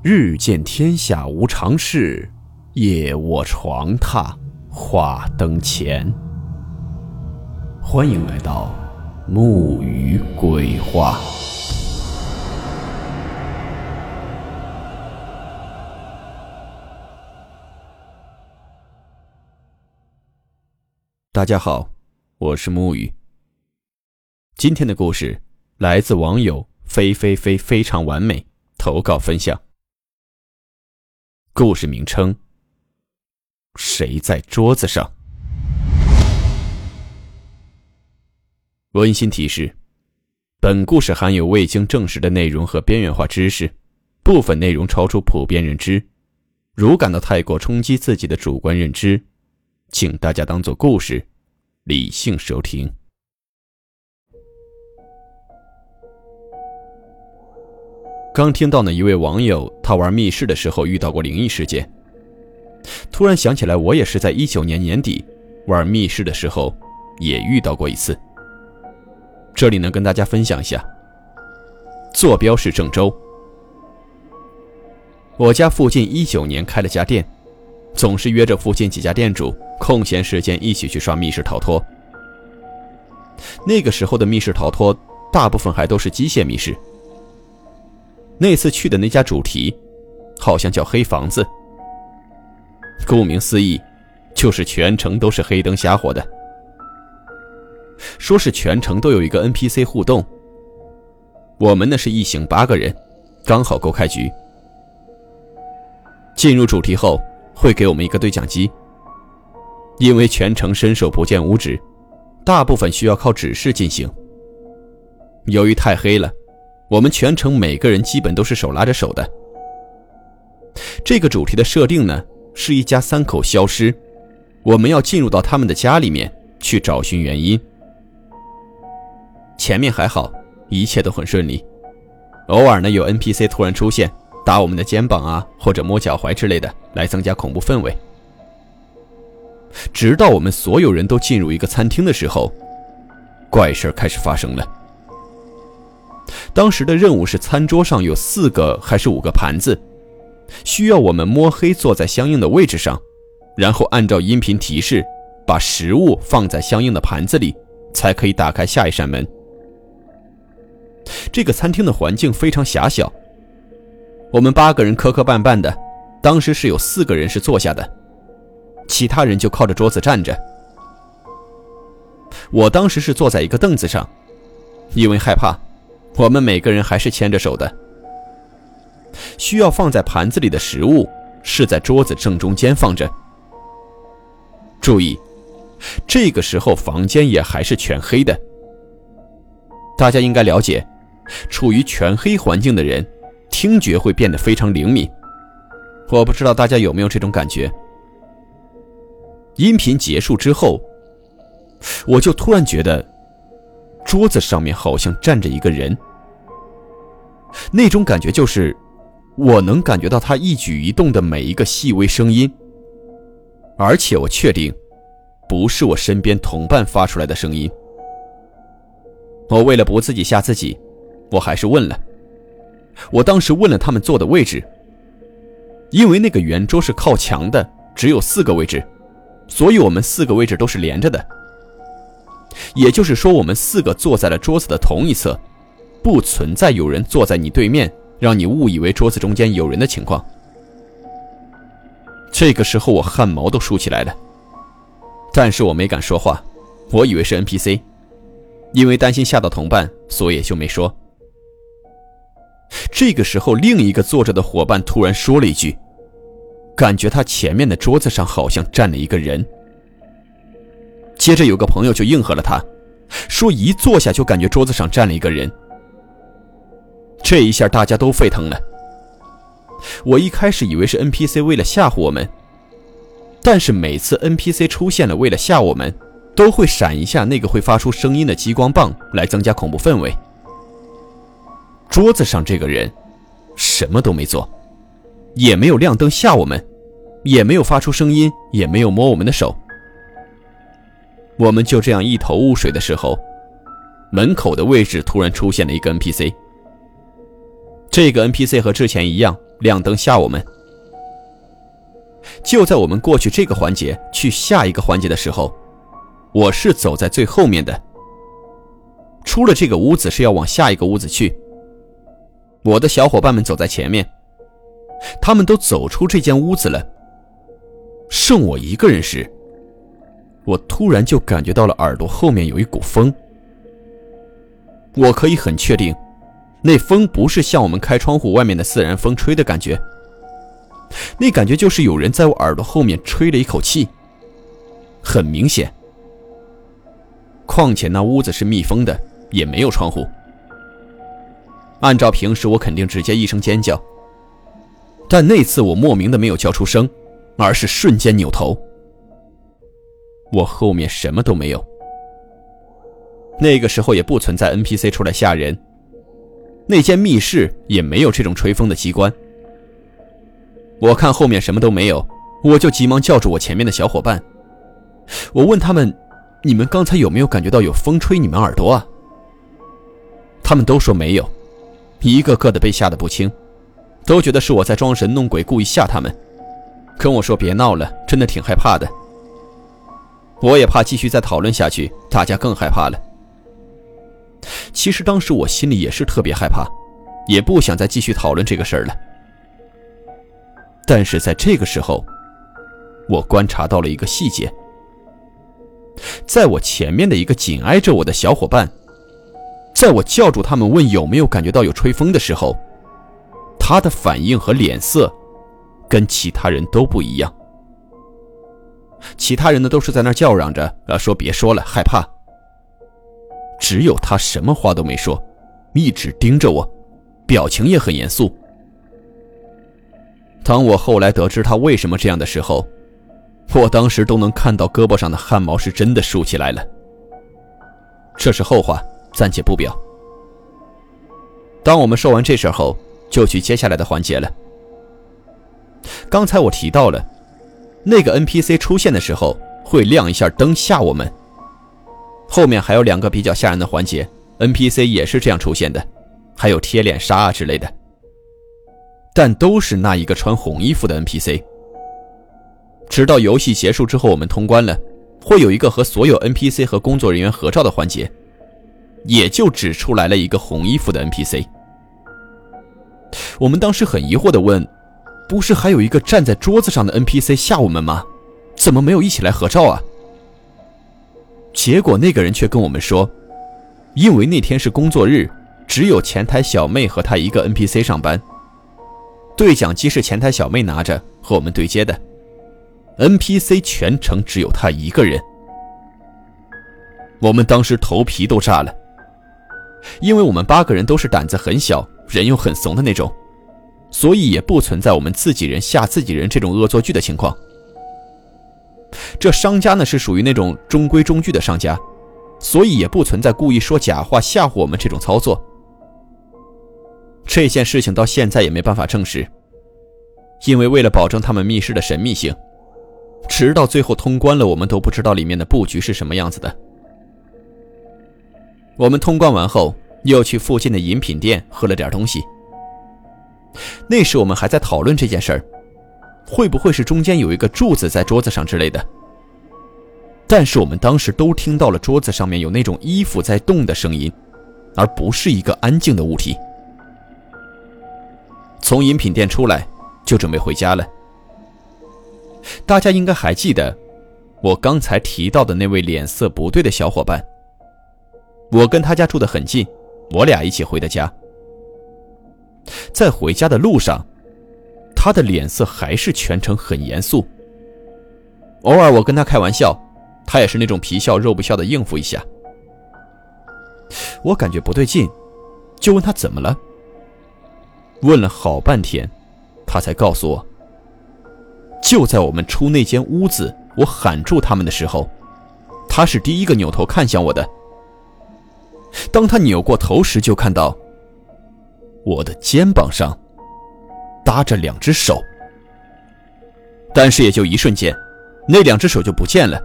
日见天下无常事，夜卧床榻话灯前。欢迎来到木鱼鬼话。大家好，我是木鱼。今天的故事来自网友“飞飞飞非常完美”投稿分享。故事名称：谁在桌子上？温馨提示：本故事含有未经证实的内容和边缘化知识，部分内容超出普遍认知。如感到太过冲击自己的主观认知，请大家当做故事，理性收听。刚听到呢，一位网友他玩密室的时候遇到过灵异事件。突然想起来，我也是在一九年年底玩密室的时候也遇到过一次。这里呢，跟大家分享一下。坐标是郑州，我家附近一九年开了家店，总是约着附近几家店主空闲时间一起去刷密室逃脱。那个时候的密室逃脱，大部分还都是机械密室。那次去的那家主题，好像叫黑房子。顾名思义，就是全程都是黑灯瞎火的。说是全程都有一个 NPC 互动。我们呢是一行八个人，刚好够开局。进入主题后，会给我们一个对讲机。因为全程伸手不见五指，大部分需要靠指示进行。由于太黑了。我们全程每个人基本都是手拉着手的。这个主题的设定呢，是一家三口消失，我们要进入到他们的家里面去找寻原因。前面还好，一切都很顺利，偶尔呢有 NPC 突然出现，打我们的肩膀啊，或者摸脚踝之类的，来增加恐怖氛围。直到我们所有人都进入一个餐厅的时候，怪事开始发生了。当时的任务是，餐桌上有四个还是五个盘子，需要我们摸黑坐在相应的位置上，然后按照音频提示把食物放在相应的盘子里，才可以打开下一扇门。这个餐厅的环境非常狭小，我们八个人磕磕绊绊的，当时是有四个人是坐下的，其他人就靠着桌子站着。我当时是坐在一个凳子上，因为害怕。我们每个人还是牵着手的。需要放在盘子里的食物是在桌子正中间放着。注意，这个时候房间也还是全黑的。大家应该了解，处于全黑环境的人，听觉会变得非常灵敏。我不知道大家有没有这种感觉。音频结束之后，我就突然觉得，桌子上面好像站着一个人。那种感觉就是，我能感觉到他一举一动的每一个细微声音，而且我确定，不是我身边同伴发出来的声音。我为了不自己吓自己，我还是问了。我当时问了他们坐的位置，因为那个圆桌是靠墙的，只有四个位置，所以我们四个位置都是连着的。也就是说，我们四个坐在了桌子的同一侧。不存在有人坐在你对面，让你误以为桌子中间有人的情况。这个时候我汗毛都竖起来了，但是我没敢说话，我以为是 NPC，因为担心吓到同伴，所以也就没说。这个时候，另一个坐着的伙伴突然说了一句：“感觉他前面的桌子上好像站了一个人。”接着有个朋友就应和了他，说一坐下就感觉桌子上站了一个人。这一下大家都沸腾了。我一开始以为是 NPC 为了吓唬我们，但是每次 NPC 出现了为了吓我们，都会闪一下那个会发出声音的激光棒来增加恐怖氛围。桌子上这个人什么都没做，也没有亮灯吓我们，也没有发出声音，也没有摸我们的手。我们就这样一头雾水的时候，门口的位置突然出现了一个 NPC。这个 NPC 和之前一样，亮灯吓我们。就在我们过去这个环节去下一个环节的时候，我是走在最后面的。出了这个屋子是要往下一个屋子去。我的小伙伴们走在前面，他们都走出这间屋子了。剩我一个人时，我突然就感觉到了耳朵后面有一股风。我可以很确定，那风不是像我们开窗户外面的自然风吹的感觉。那感觉就是有人在我耳朵后面吹了一口气，很明显。况且那屋子是密封的，也没有窗户。按照平时，我肯定直接一声尖叫，但那次我莫名的没有叫出声，而是瞬间扭头。我后面什么都没有。那个时候也不存在 NPC 出来吓人，那间密室也没有这种吹风的机关。我看后面什么都没有，我就急忙叫住我前面的小伙伴。我问他们：“你们刚才有没有感觉到有风吹你们耳朵啊？”他们都说没有，一个个的被吓得不轻，都觉得是我在装神弄鬼，故意吓他们。跟我说别闹了，真的挺害怕的。我也怕继续再讨论下去，大家更害怕了。其实当时我心里也是特别害怕，也不想再继续讨论这个事儿了。但是在这个时候，我观察到了一个细节，在我前面的一个紧挨着我的小伙伴，在我叫住他们问有没有感觉到有吹风的时候，他的反应和脸色跟其他人都不一样。其他人呢都是在那叫嚷着，呃，说别说了，害怕。只有他什么话都没说，一直盯着我，表情也很严肃。当我后来得知他为什么这样的时候，我当时都能看到胳膊上的汗毛是真的竖起来了。这是后话，暂且不表。当我们说完这事后，就去接下来的环节了。刚才我提到了，那个 NPC 出现的时候会亮一下灯吓我们。后面还有两个比较吓人的环节，NPC 也是这样出现的，还有贴脸杀啊之类的。但都是那一个穿红衣服的 NPC。直到游戏结束之后，我们通关了，会有一个和所有 NPC 和工作人员合照的环节，也就只出来了一个红衣服的 NPC。我们当时很疑惑的问：“不是还有一个站在桌子上的 NPC 吓我们吗？怎么没有一起来合照啊？”结果那个人却跟我们说：“因为那天是工作日，只有前台小妹和他一个 NPC 上班。”对讲机是前台小妹拿着和我们对接的，NPC 全程只有他一个人。我们当时头皮都炸了，因为我们八个人都是胆子很小、人又很怂的那种，所以也不存在我们自己人吓自己人这种恶作剧的情况。这商家呢是属于那种中规中矩的商家，所以也不存在故意说假话吓唬我们这种操作。这件事情到现在也没办法证实，因为为了保证他们密室的神秘性，直到最后通关了，我们都不知道里面的布局是什么样子的。我们通关完后，又去附近的饮品店喝了点东西。那时我们还在讨论这件事儿，会不会是中间有一个柱子在桌子上之类的？但是我们当时都听到了桌子上面有那种衣服在动的声音，而不是一个安静的物体。从饮品店出来，就准备回家了。大家应该还记得，我刚才提到的那位脸色不对的小伙伴。我跟他家住得很近，我俩一起回的家。在回家的路上，他的脸色还是全程很严肃。偶尔我跟他开玩笑，他也是那种皮笑肉不笑的应付一下。我感觉不对劲，就问他怎么了。问了好半天，他才告诉我，就在我们出那间屋子，我喊住他们的时候，他是第一个扭头看向我的。当他扭过头时，就看到我的肩膀上搭着两只手，但是也就一瞬间，那两只手就不见了。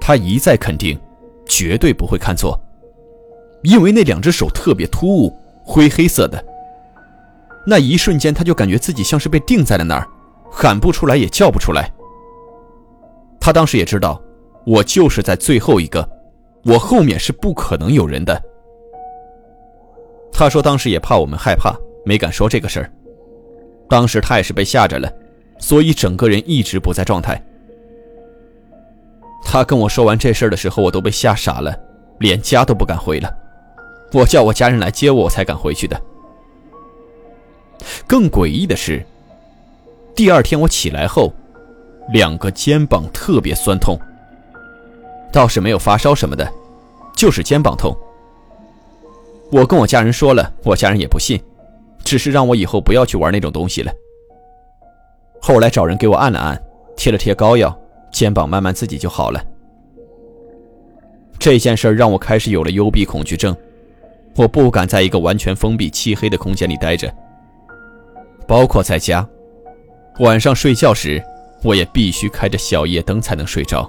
他一再肯定，绝对不会看错，因为那两只手特别突兀，灰黑色的。那一瞬间，他就感觉自己像是被定在了那儿，喊不出来，也叫不出来。他当时也知道，我就是在最后一个，我后面是不可能有人的。他说当时也怕我们害怕，没敢说这个事儿。当时他也是被吓着了，所以整个人一直不在状态。他跟我说完这事儿的时候，我都被吓傻了，连家都不敢回了。我叫我家人来接我，我才敢回去的。更诡异的是，第二天我起来后，两个肩膀特别酸痛，倒是没有发烧什么的，就是肩膀痛。我跟我家人说了，我家人也不信，只是让我以后不要去玩那种东西了。后来找人给我按了按，贴了贴膏药，肩膀慢慢自己就好了。这件事让我开始有了幽闭恐惧症。我不敢在一个完全封闭、漆黑的空间里待着，包括在家。晚上睡觉时，我也必须开着小夜灯才能睡着。